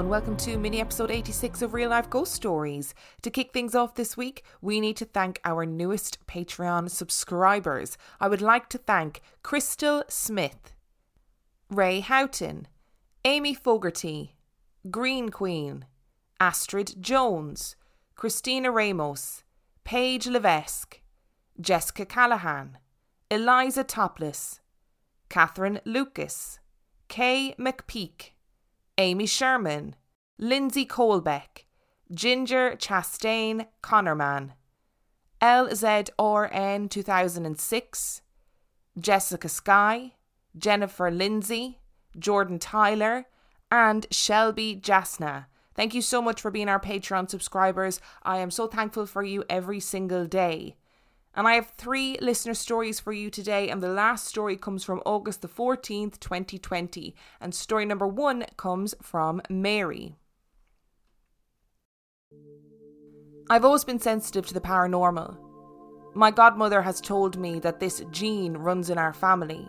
And welcome to mini episode 86 of Real Life Ghost Stories. To kick things off this week, we need to thank our newest Patreon subscribers. I would like to thank Crystal Smith, Ray Houghton, Amy Fogarty, Green Queen, Astrid Jones, Christina Ramos, Paige Levesque, Jessica Callahan, Eliza Topless, Catherine Lucas, Kay McPeak, Amy Sherman, Lindsay Colbeck, Ginger Chastain Connorman, LZRN 2006, Jessica Sky, Jennifer Lindsay, Jordan Tyler, and Shelby Jasna. Thank you so much for being our Patreon subscribers. I am so thankful for you every single day. And I have three listener stories for you today, and the last story comes from August the 14th, 2020. And story number one comes from Mary. I've always been sensitive to the paranormal. My godmother has told me that this gene runs in our family.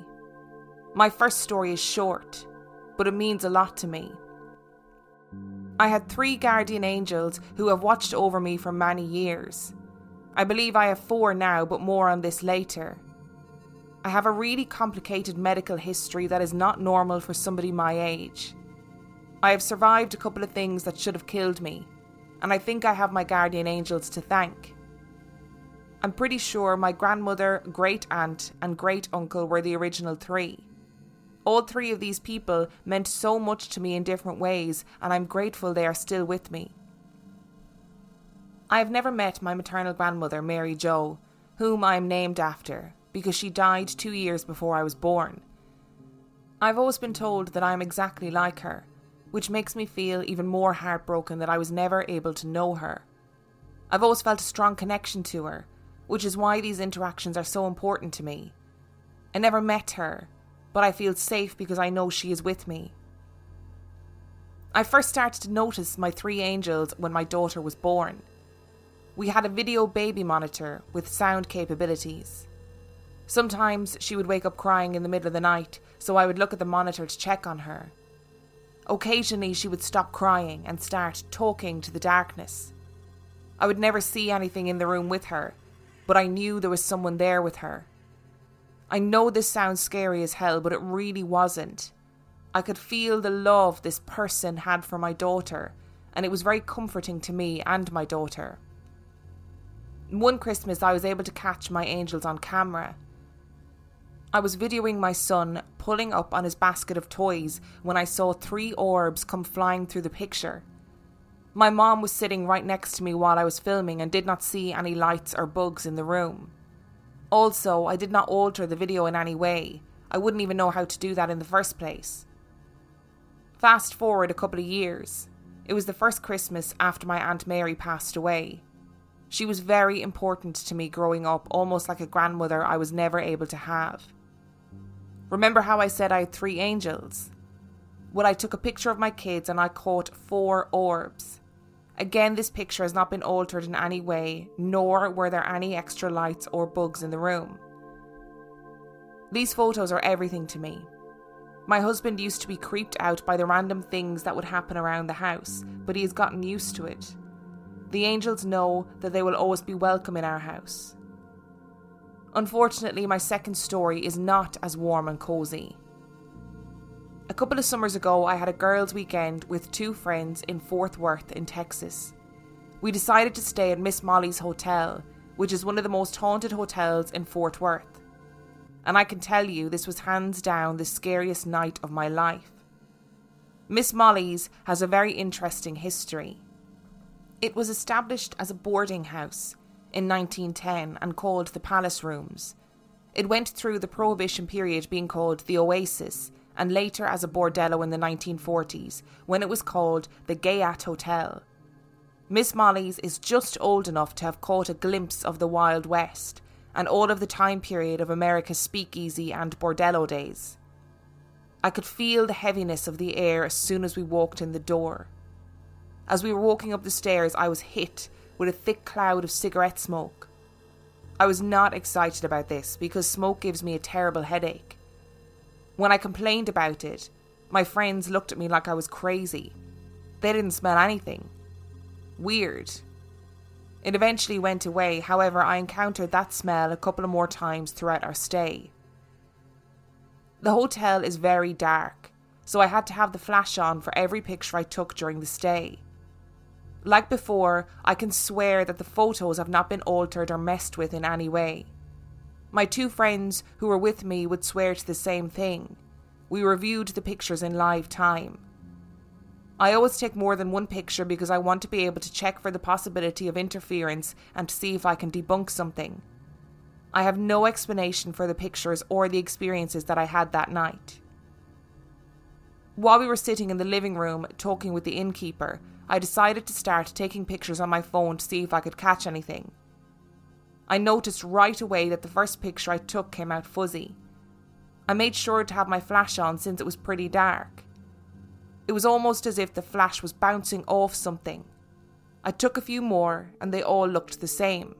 My first story is short, but it means a lot to me. I had three guardian angels who have watched over me for many years. I believe I have four now, but more on this later. I have a really complicated medical history that is not normal for somebody my age. I have survived a couple of things that should have killed me, and I think I have my guardian angels to thank. I'm pretty sure my grandmother, great aunt, and great uncle were the original three. All three of these people meant so much to me in different ways, and I'm grateful they are still with me. I have never met my maternal grandmother, Mary Joe, whom I am named after, because she died two years before I was born. I've always been told that I am exactly like her, which makes me feel even more heartbroken that I was never able to know her. I've always felt a strong connection to her, which is why these interactions are so important to me. I never met her, but I feel safe because I know she is with me. I first started to notice my three angels when my daughter was born. We had a video baby monitor with sound capabilities. Sometimes she would wake up crying in the middle of the night, so I would look at the monitor to check on her. Occasionally, she would stop crying and start talking to the darkness. I would never see anything in the room with her, but I knew there was someone there with her. I know this sounds scary as hell, but it really wasn't. I could feel the love this person had for my daughter, and it was very comforting to me and my daughter. One Christmas, I was able to catch my angels on camera. I was videoing my son pulling up on his basket of toys when I saw three orbs come flying through the picture. My mom was sitting right next to me while I was filming and did not see any lights or bugs in the room. Also, I did not alter the video in any way. I wouldn't even know how to do that in the first place. Fast forward a couple of years. It was the first Christmas after my Aunt Mary passed away. She was very important to me growing up, almost like a grandmother I was never able to have. Remember how I said I had three angels? Well, I took a picture of my kids and I caught four orbs. Again, this picture has not been altered in any way, nor were there any extra lights or bugs in the room. These photos are everything to me. My husband used to be creeped out by the random things that would happen around the house, but he has gotten used to it. The angels know that they will always be welcome in our house. Unfortunately, my second story is not as warm and cosy. A couple of summers ago, I had a girls' weekend with two friends in Fort Worth in Texas. We decided to stay at Miss Molly's Hotel, which is one of the most haunted hotels in Fort Worth. And I can tell you, this was hands down the scariest night of my life. Miss Molly's has a very interesting history. It was established as a boarding house in 1910 and called the Palace Rooms. It went through the Prohibition period being called the Oasis and later as a bordello in the 1940s when it was called the Gayette Hotel. Miss Molly's is just old enough to have caught a glimpse of the Wild West and all of the time period of America's speakeasy and bordello days. I could feel the heaviness of the air as soon as we walked in the door. As we were walking up the stairs, I was hit with a thick cloud of cigarette smoke. I was not excited about this because smoke gives me a terrible headache. When I complained about it, my friends looked at me like I was crazy. They didn't smell anything. Weird. It eventually went away, however, I encountered that smell a couple of more times throughout our stay. The hotel is very dark, so I had to have the flash on for every picture I took during the stay. Like before, I can swear that the photos have not been altered or messed with in any way. My two friends who were with me would swear to the same thing. We reviewed the pictures in live time. I always take more than one picture because I want to be able to check for the possibility of interference and see if I can debunk something. I have no explanation for the pictures or the experiences that I had that night. While we were sitting in the living room talking with the innkeeper, I decided to start taking pictures on my phone to see if I could catch anything. I noticed right away that the first picture I took came out fuzzy. I made sure to have my flash on since it was pretty dark. It was almost as if the flash was bouncing off something. I took a few more and they all looked the same.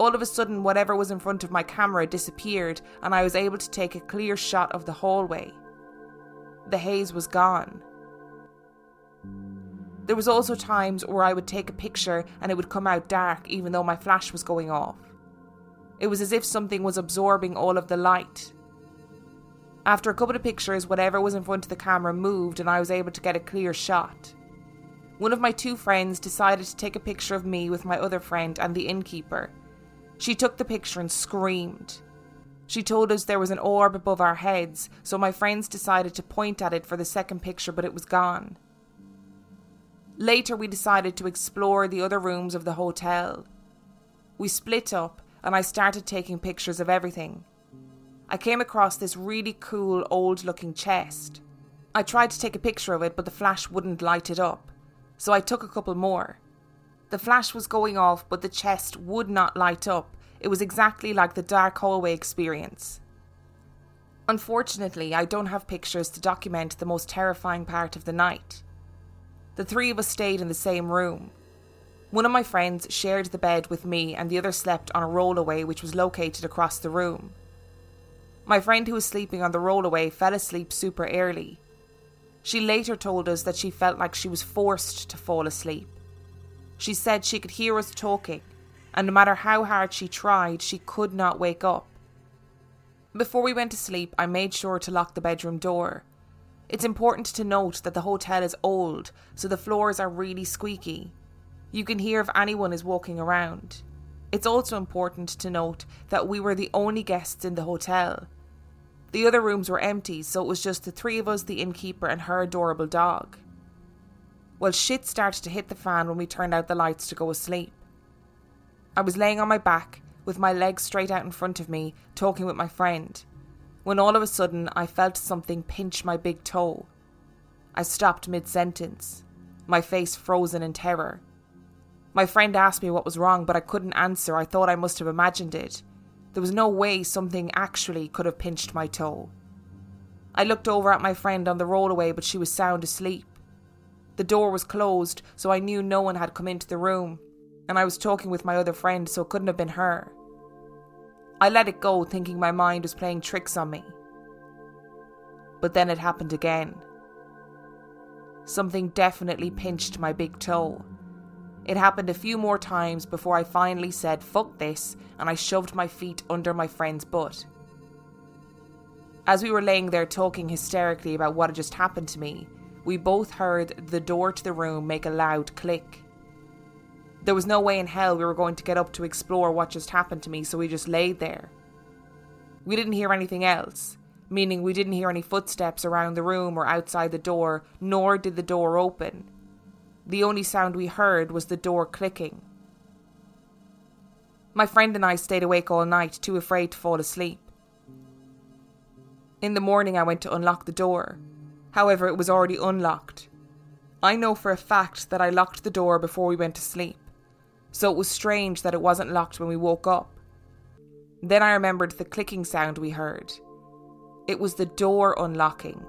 All of a sudden, whatever was in front of my camera disappeared and I was able to take a clear shot of the hallway. The haze was gone. There was also times where I would take a picture and it would come out dark even though my flash was going off. It was as if something was absorbing all of the light. After a couple of pictures, whatever was in front of the camera moved and I was able to get a clear shot. One of my two friends decided to take a picture of me with my other friend and the innkeeper. She took the picture and screamed. She told us there was an orb above our heads, so my friends decided to point at it for the second picture, but it was gone. Later, we decided to explore the other rooms of the hotel. We split up, and I started taking pictures of everything. I came across this really cool old looking chest. I tried to take a picture of it, but the flash wouldn't light it up, so I took a couple more. The flash was going off, but the chest would not light up. It was exactly like the dark hallway experience. Unfortunately, I don't have pictures to document the most terrifying part of the night. The three of us stayed in the same room. One of my friends shared the bed with me, and the other slept on a rollaway which was located across the room. My friend who was sleeping on the rollaway fell asleep super early. She later told us that she felt like she was forced to fall asleep. She said she could hear us talking, and no matter how hard she tried, she could not wake up. Before we went to sleep, I made sure to lock the bedroom door it's important to note that the hotel is old, so the floors are really squeaky. You can hear if anyone is walking around. It's also important to note that we were the only guests in the hotel. The other rooms were empty, so it was just the three of us, the innkeeper, and her adorable dog. Well, shit started to hit the fan when we turned out the lights to go asleep. I was laying on my back, with my legs straight out in front of me, talking with my friend when all of a sudden I felt something pinch my big toe. I stopped mid sentence, my face frozen in terror. My friend asked me what was wrong, but I couldn't answer. I thought I must have imagined it. There was no way something actually could have pinched my toe. I looked over at my friend on the rollaway, but she was sound asleep. The door was closed, so I knew no one had come into the room, and I was talking with my other friend, so it couldn't have been her. I let it go, thinking my mind was playing tricks on me. But then it happened again. Something definitely pinched my big toe. It happened a few more times before I finally said, fuck this, and I shoved my feet under my friend's butt. As we were laying there talking hysterically about what had just happened to me, we both heard the door to the room make a loud click. There was no way in hell we were going to get up to explore what just happened to me, so we just laid there. We didn't hear anything else, meaning we didn't hear any footsteps around the room or outside the door, nor did the door open. The only sound we heard was the door clicking. My friend and I stayed awake all night, too afraid to fall asleep. In the morning, I went to unlock the door. However, it was already unlocked. I know for a fact that I locked the door before we went to sleep, so it was strange that it wasn't locked when we woke up. Then I remembered the clicking sound we heard. It was the door unlocking.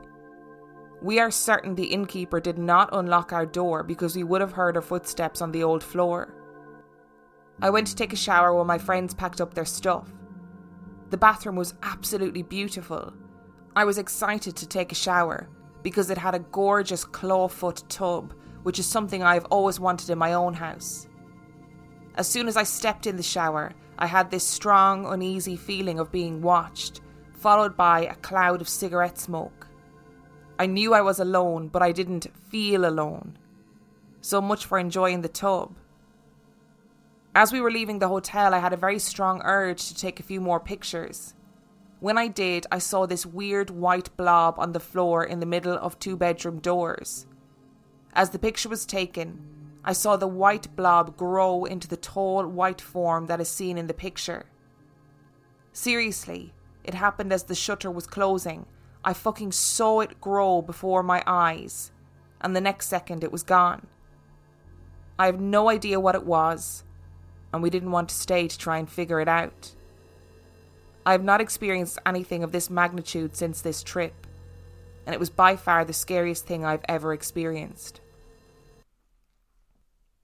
We are certain the innkeeper did not unlock our door because we would have heard her footsteps on the old floor. I went to take a shower while my friends packed up their stuff. The bathroom was absolutely beautiful. I was excited to take a shower because it had a gorgeous clawfoot tub, which is something I have always wanted in my own house. As soon as I stepped in the shower, I had this strong, uneasy feeling of being watched, followed by a cloud of cigarette smoke. I knew I was alone, but I didn't feel alone. So much for enjoying the tub. As we were leaving the hotel, I had a very strong urge to take a few more pictures. When I did, I saw this weird white blob on the floor in the middle of two bedroom doors. As the picture was taken, I saw the white blob grow into the tall white form that is seen in the picture. Seriously, it happened as the shutter was closing. I fucking saw it grow before my eyes, and the next second it was gone. I have no idea what it was, and we didn't want to stay to try and figure it out. I have not experienced anything of this magnitude since this trip, and it was by far the scariest thing I've ever experienced.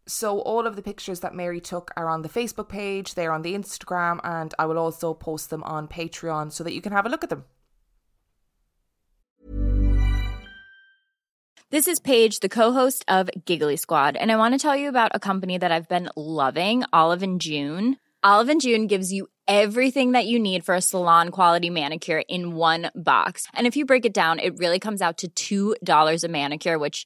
So, all of the pictures that Mary took are on the Facebook page, they're on the Instagram, and I will also post them on Patreon so that you can have a look at them. This is Paige, the co-host of Giggly Squad, and I want to tell you about a company that I've been loving, Olive and June. Olive and June gives you everything that you need for a salon quality manicure in one box. And if you break it down, it really comes out to $2 a manicure, which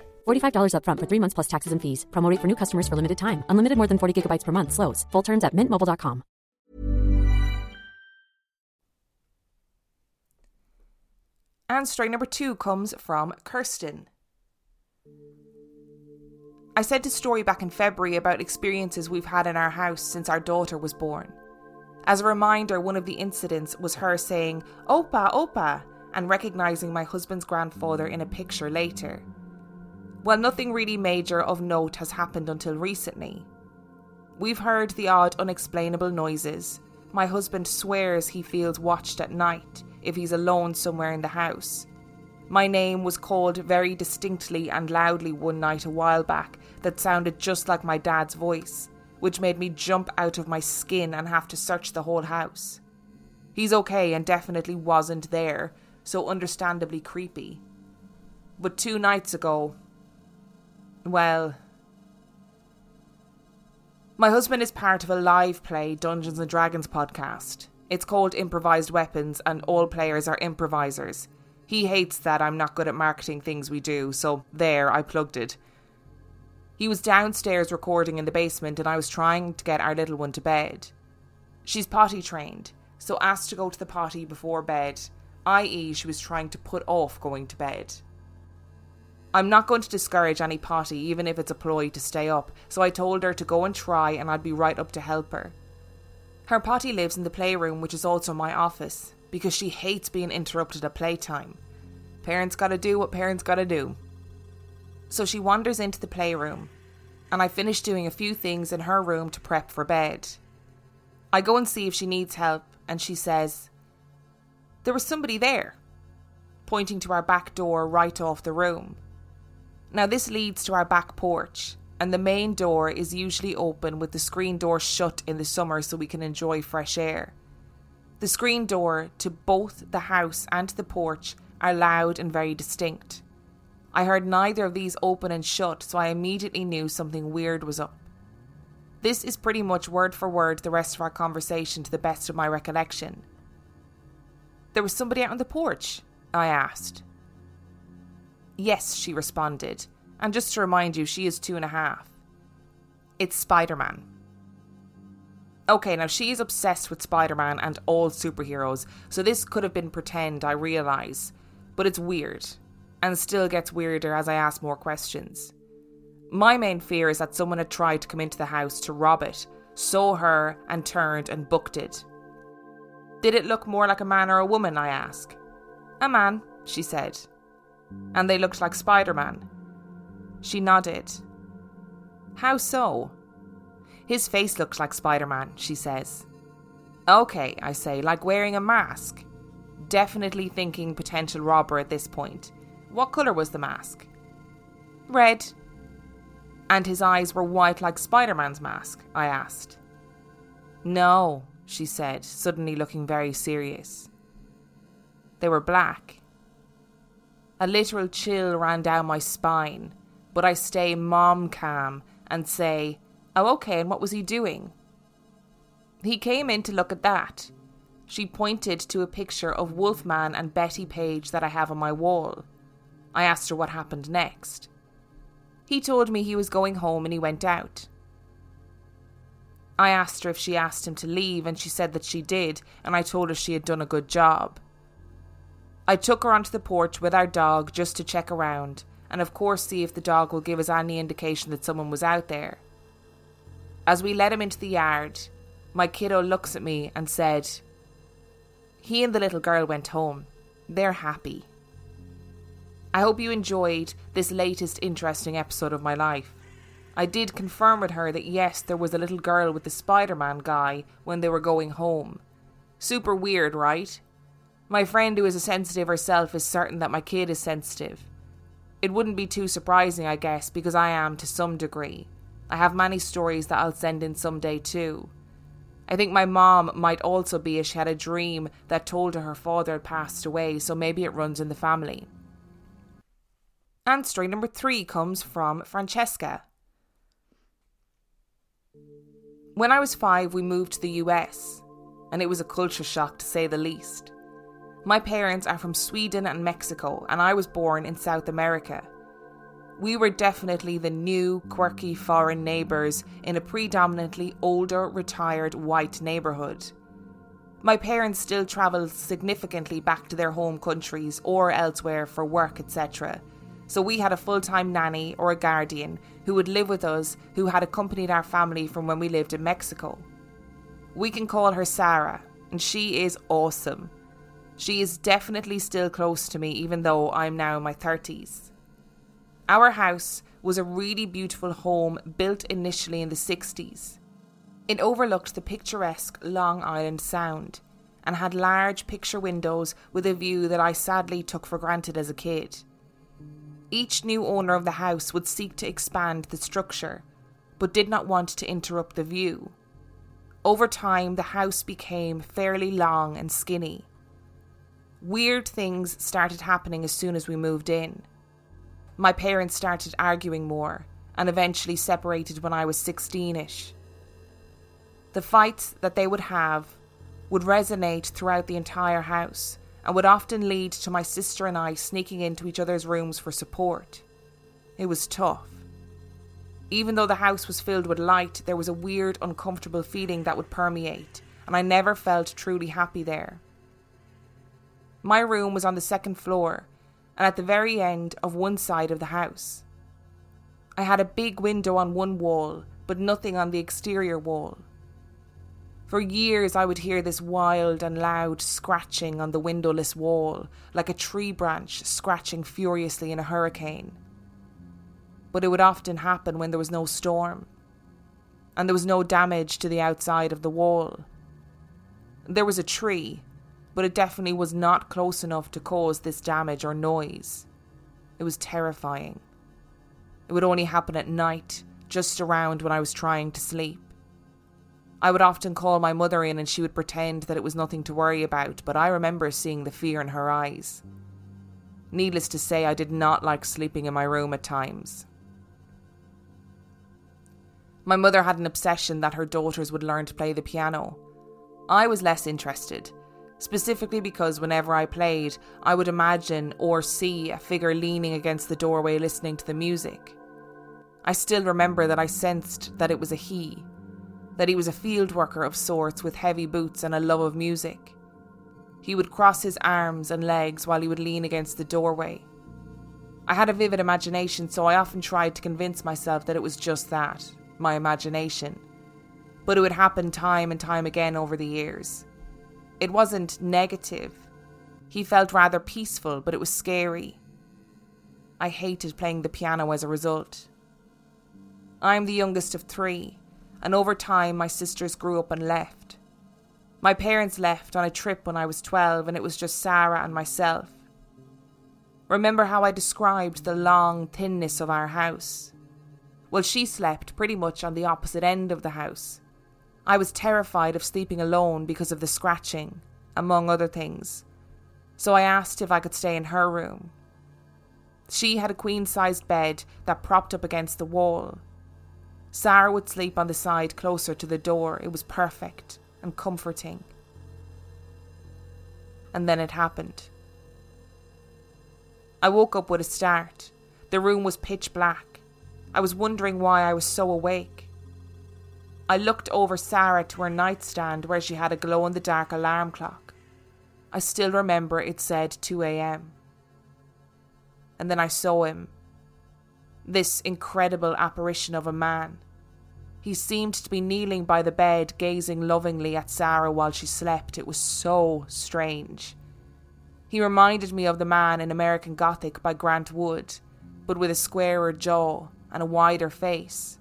$45 upfront for three months plus taxes and fees. Promo rate for new customers for limited time. Unlimited more than 40 gigabytes per month. Slows. Full terms at mintmobile.com. And story number two comes from Kirstin. I sent a story back in February about experiences we've had in our house since our daughter was born. As a reminder, one of the incidents was her saying, Opa, Opa, and recognising my husband's grandfather in a picture later. Well, nothing really major of note has happened until recently. We've heard the odd unexplainable noises. My husband swears he feels watched at night if he's alone somewhere in the house. My name was called very distinctly and loudly one night a while back that sounded just like my dad's voice, which made me jump out of my skin and have to search the whole house. He's okay and definitely wasn't there, so understandably creepy. But two nights ago, well, my husband is part of a live play Dungeons and Dragons podcast. It's called Improvised Weapons, and all players are improvisers. He hates that I'm not good at marketing things we do, so there, I plugged it. He was downstairs recording in the basement, and I was trying to get our little one to bed. She's potty trained, so asked to go to the potty before bed, i.e., she was trying to put off going to bed. I'm not going to discourage any potty, even if it's a ploy to stay up, so I told her to go and try and I'd be right up to help her. Her potty lives in the playroom, which is also my office, because she hates being interrupted at playtime. Parents gotta do what parents gotta do. So she wanders into the playroom, and I finish doing a few things in her room to prep for bed. I go and see if she needs help, and she says, There was somebody there, pointing to our back door right off the room. Now, this leads to our back porch, and the main door is usually open with the screen door shut in the summer so we can enjoy fresh air. The screen door to both the house and the porch are loud and very distinct. I heard neither of these open and shut, so I immediately knew something weird was up. This is pretty much word for word the rest of our conversation to the best of my recollection. There was somebody out on the porch? I asked. Yes, she responded, and just to remind you, she is two and a half. It's Spider Man. Okay, now she is obsessed with Spider Man and all superheroes, so this could have been pretend, I realise, but it's weird, and still gets weirder as I ask more questions. My main fear is that someone had tried to come into the house to rob it, saw her, and turned and booked it. Did it look more like a man or a woman? I ask. A man, she said. And they looked like Spider Man. She nodded. How so? His face looked like Spider Man, she says. Okay, I say, like wearing a mask. Definitely thinking potential robber at this point. What colour was the mask? Red. And his eyes were white like Spider Man's mask? I asked. No, she said, suddenly looking very serious. They were black. A literal chill ran down my spine, but I stay mom calm and say, Oh, okay, and what was he doing? He came in to look at that. She pointed to a picture of Wolfman and Bettie Page that I have on my wall. I asked her what happened next. He told me he was going home and he went out. I asked her if she asked him to leave, and she said that she did, and I told her she had done a good job. I took her onto the porch with our dog just to check around, and of course see if the dog will give us any indication that someone was out there. As we led him into the yard, my kiddo looks at me and said, He and the little girl went home. They're happy. I hope you enjoyed this latest interesting episode of my life. I did confirm with her that yes, there was a little girl with the Spider Man guy when they were going home. Super weird, right? My friend who is a sensitive herself is certain that my kid is sensitive. It wouldn't be too surprising, I guess, because I am to some degree. I have many stories that I'll send in someday too. I think my mom might also be as she had a dream that told her her father had passed away, so maybe it runs in the family. And story number three comes from Francesca. When I was five, we moved to the US, and it was a culture shock to say the least. My parents are from Sweden and Mexico, and I was born in South America. We were definitely the new, quirky foreign neighbours in a predominantly older, retired white neighbourhood. My parents still travelled significantly back to their home countries or elsewhere for work, etc. So we had a full time nanny or a guardian who would live with us who had accompanied our family from when we lived in Mexico. We can call her Sarah, and she is awesome. She is definitely still close to me, even though I'm now in my 30s. Our house was a really beautiful home built initially in the 60s. It overlooked the picturesque Long Island Sound and had large picture windows with a view that I sadly took for granted as a kid. Each new owner of the house would seek to expand the structure, but did not want to interrupt the view. Over time, the house became fairly long and skinny, Weird things started happening as soon as we moved in. My parents started arguing more and eventually separated when I was 16 ish. The fights that they would have would resonate throughout the entire house and would often lead to my sister and I sneaking into each other's rooms for support. It was tough. Even though the house was filled with light, there was a weird, uncomfortable feeling that would permeate, and I never felt truly happy there. My room was on the second floor, and at the very end of one side of the house. I had a big window on one wall, but nothing on the exterior wall. For years, I would hear this wild and loud scratching on the windowless wall, like a tree branch scratching furiously in a hurricane. But it would often happen when there was no storm, and there was no damage to the outside of the wall. There was a tree, but it definitely was not close enough to cause this damage or noise. It was terrifying. It would only happen at night, just around when I was trying to sleep. I would often call my mother in and she would pretend that it was nothing to worry about, but I remember seeing the fear in her eyes. Needless to say, I did not like sleeping in my room at times. My mother had an obsession that her daughters would learn to play the piano. I was less interested, specifically because whenever I played, I would imagine or see a figure leaning against the doorway listening to the music. I still remember that I sensed that it was a he, that he was a field worker of sorts with heavy boots and a love of music. He would cross his arms and legs while he would lean against the doorway. I had a vivid imagination, so I often tried to convince myself that it was just that my imagination. But it would happen time and time again over the years. It wasn't negative. He felt rather peaceful, but it was scary. I hated playing the piano as a result. I'm the youngest of three, and over time my sisters grew up and left. My parents left on a trip when I was 12, and it was just Sarah and myself. Remember how I described the long thinness of our house? Well, she slept pretty much on the opposite end of the house. I was terrified of sleeping alone because of the scratching, among other things, so I asked if I could stay in her room. She had a queen sized bed that propped up against the wall, Sarah would sleep on the side closer to the door. It was perfect and comforting. And then it happened. I woke up with a start. The room was pitch black. I was wondering why I was so awake. I looked over Sarah to her nightstand where she had a glow in the dark alarm clock. I still remember it said 2 a.m. And then I saw him this incredible apparition of a man. He seemed to be kneeling by the bed, gazing lovingly at Sarah while she slept. It was so strange. He reminded me of the man in American Gothic by Grant Wood, but with a squarer jaw and a wider face.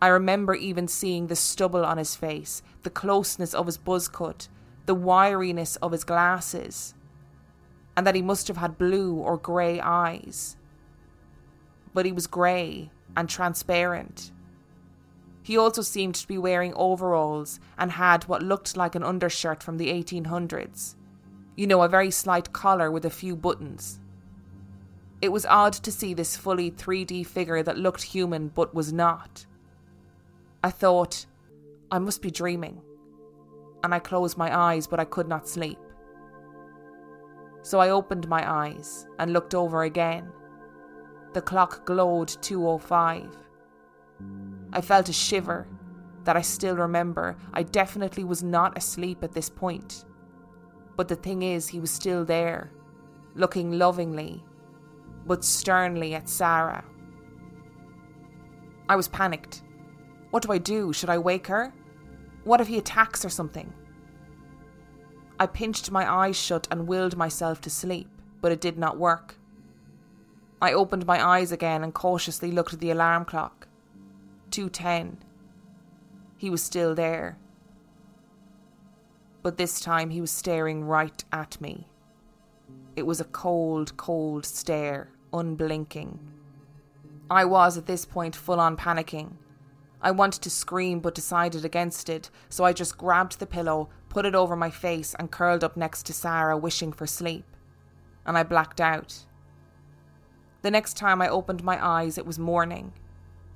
I remember even seeing the stubble on his face, the closeness of his buzz cut, the wiriness of his glasses, and that he must have had blue or grey eyes but he was grey and transparent. He also seemed to be wearing overalls and had what looked like an undershirt from the 1800s. You know, a very slight collar with a few buttons. It was odd to see this fully 3D figure that looked human but was not. I thought, I must be dreaming. And I closed my eyes, but I could not sleep. So I opened my eyes and looked over again the clock glowed 2.05. I felt a shiver that I still remember. I definitely was not asleep at this point. But the thing is, he was still there, looking lovingly, but sternly at Sarah. I was panicked. What do I do? Should I wake her? What if he attacks or something? I pinched my eyes shut and willed myself to sleep, but it did not work. I opened my eyes again and cautiously looked at the alarm clock. 2.10. He was still there. But this time he was staring right at me. It was a cold, cold stare, unblinking. I was at this point full on panicking. I wanted to scream but decided against it, so I just grabbed the pillow, put it over my face, and curled up next to Sarah, wishing for sleep. And I blacked out. The next time I opened my eyes, it was morning.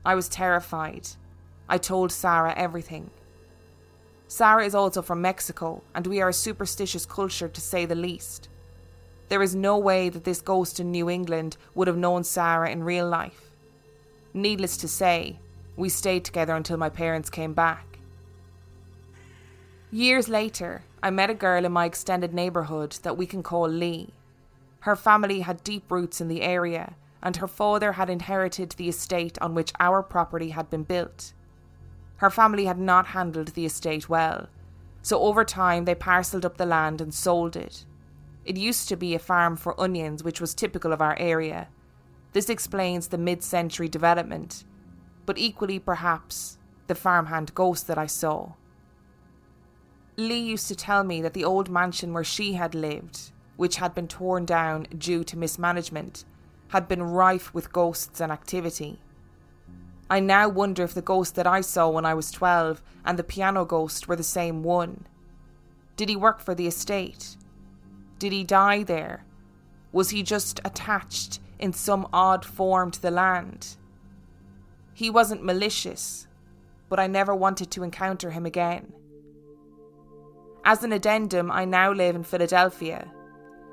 I was terrified. I told Sarah everything. Sarah is also from Mexico, and we are a superstitious culture to say the least. There is no way that this ghost in New England would have known Sarah in real life. Needless to say, we stayed together until my parents came back. Years later, I met a girl in my extended neighbourhood that we can call Lee. Her family had deep roots in the area, and her father had inherited the estate on which our property had been built. Her family had not handled the estate well, so over time they parcelled up the land and sold it. It used to be a farm for onions, which was typical of our area. This explains the mid century development, but equally perhaps the farmhand ghost that I saw. Lee used to tell me that the old mansion where she had lived, which had been torn down due to mismanagement, had been rife with ghosts and activity. I now wonder if the ghost that I saw when I was 12 and the piano ghost were the same one. Did he work for the estate? Did he die there? Was he just attached in some odd form to the land? He wasn't malicious, but I never wanted to encounter him again. As an addendum, I now live in Philadelphia.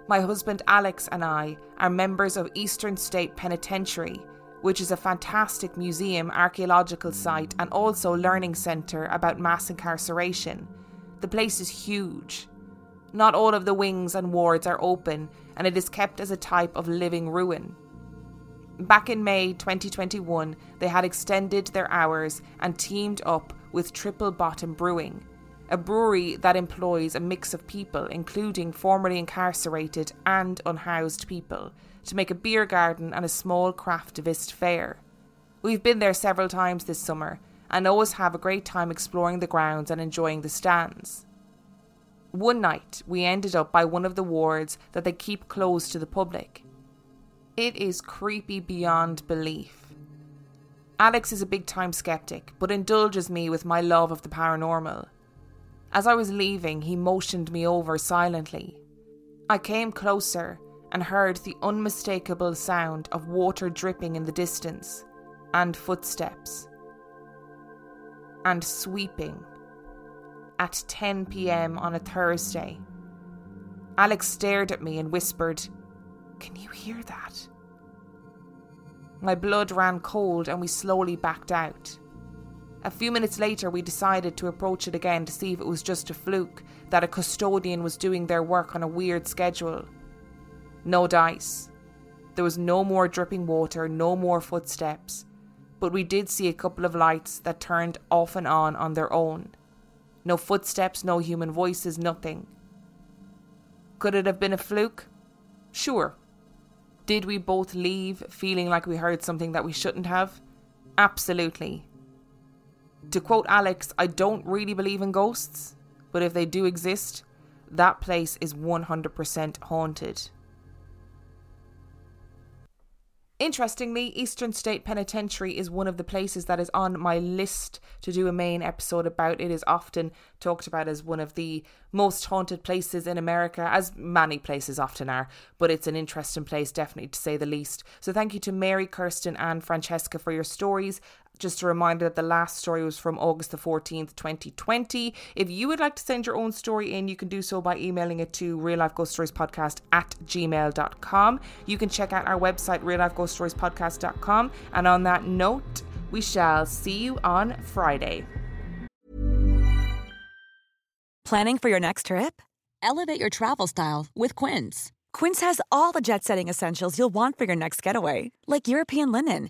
My husband Alex and I are members of Eastern State Penitentiary, which is a fantastic museum, archaeological site, and also learning centre about mass incarceration. The place is huge. Not all of the wings and wards are open, and it is kept as a type of living ruin. Back in May 2021, they had extended their hours and teamed up with Triple Bottom Brewing, a brewery that employs a mix of people, including formerly incarcerated and unhoused people, to make a beer garden and a small craftivist fair. We've been there several times this summer and always have a great time exploring the grounds and enjoying the stands. One night, we ended up by one of the wards that they keep closed to the public. It is creepy beyond belief. Alex is a big time skeptic, but indulges me with my love of the paranormal. As I was leaving, he motioned me over silently. I came closer and heard the unmistakable sound of water dripping in the distance, and footsteps, and sweeping at 10 pm on a Thursday. Alex stared at me and whispered, can you hear that? My blood ran cold and we slowly backed out. A few minutes later, we decided to approach it again to see if it was just a fluke that a custodian was doing their work on a weird schedule. No dice. There was no more dripping water, no more footsteps, but we did see a couple of lights that turned off and on on their own. No footsteps, no human voices, nothing. Could it have been a fluke? Sure, did we both leave feeling like we heard something that we shouldn't have? Absolutely. To quote Alex, I don't really believe in ghosts, but if they do exist, that place is 100% haunted. Interestingly, Eastern State Penitentiary is one of the places that is on my list to do a main episode about. It is often talked about as one of the most haunted places in America, as many places often are, but it's an interesting place, definitely to say the least. So, thank you to Mary, Kirstin, and Francesca for your stories. Just a reminder that the last story was from August the 14th, 2020. If you would like to send your own story in, you can do so by emailing it to real life ghost stories podcast at gmail.com. You can check out our website, real life ghost stories podcast.com. And on that note, we shall see you on Friday. Planning for your next trip? Elevate your travel style with Quince. Quince has all the jet setting essentials you'll want for your next getaway, like European linen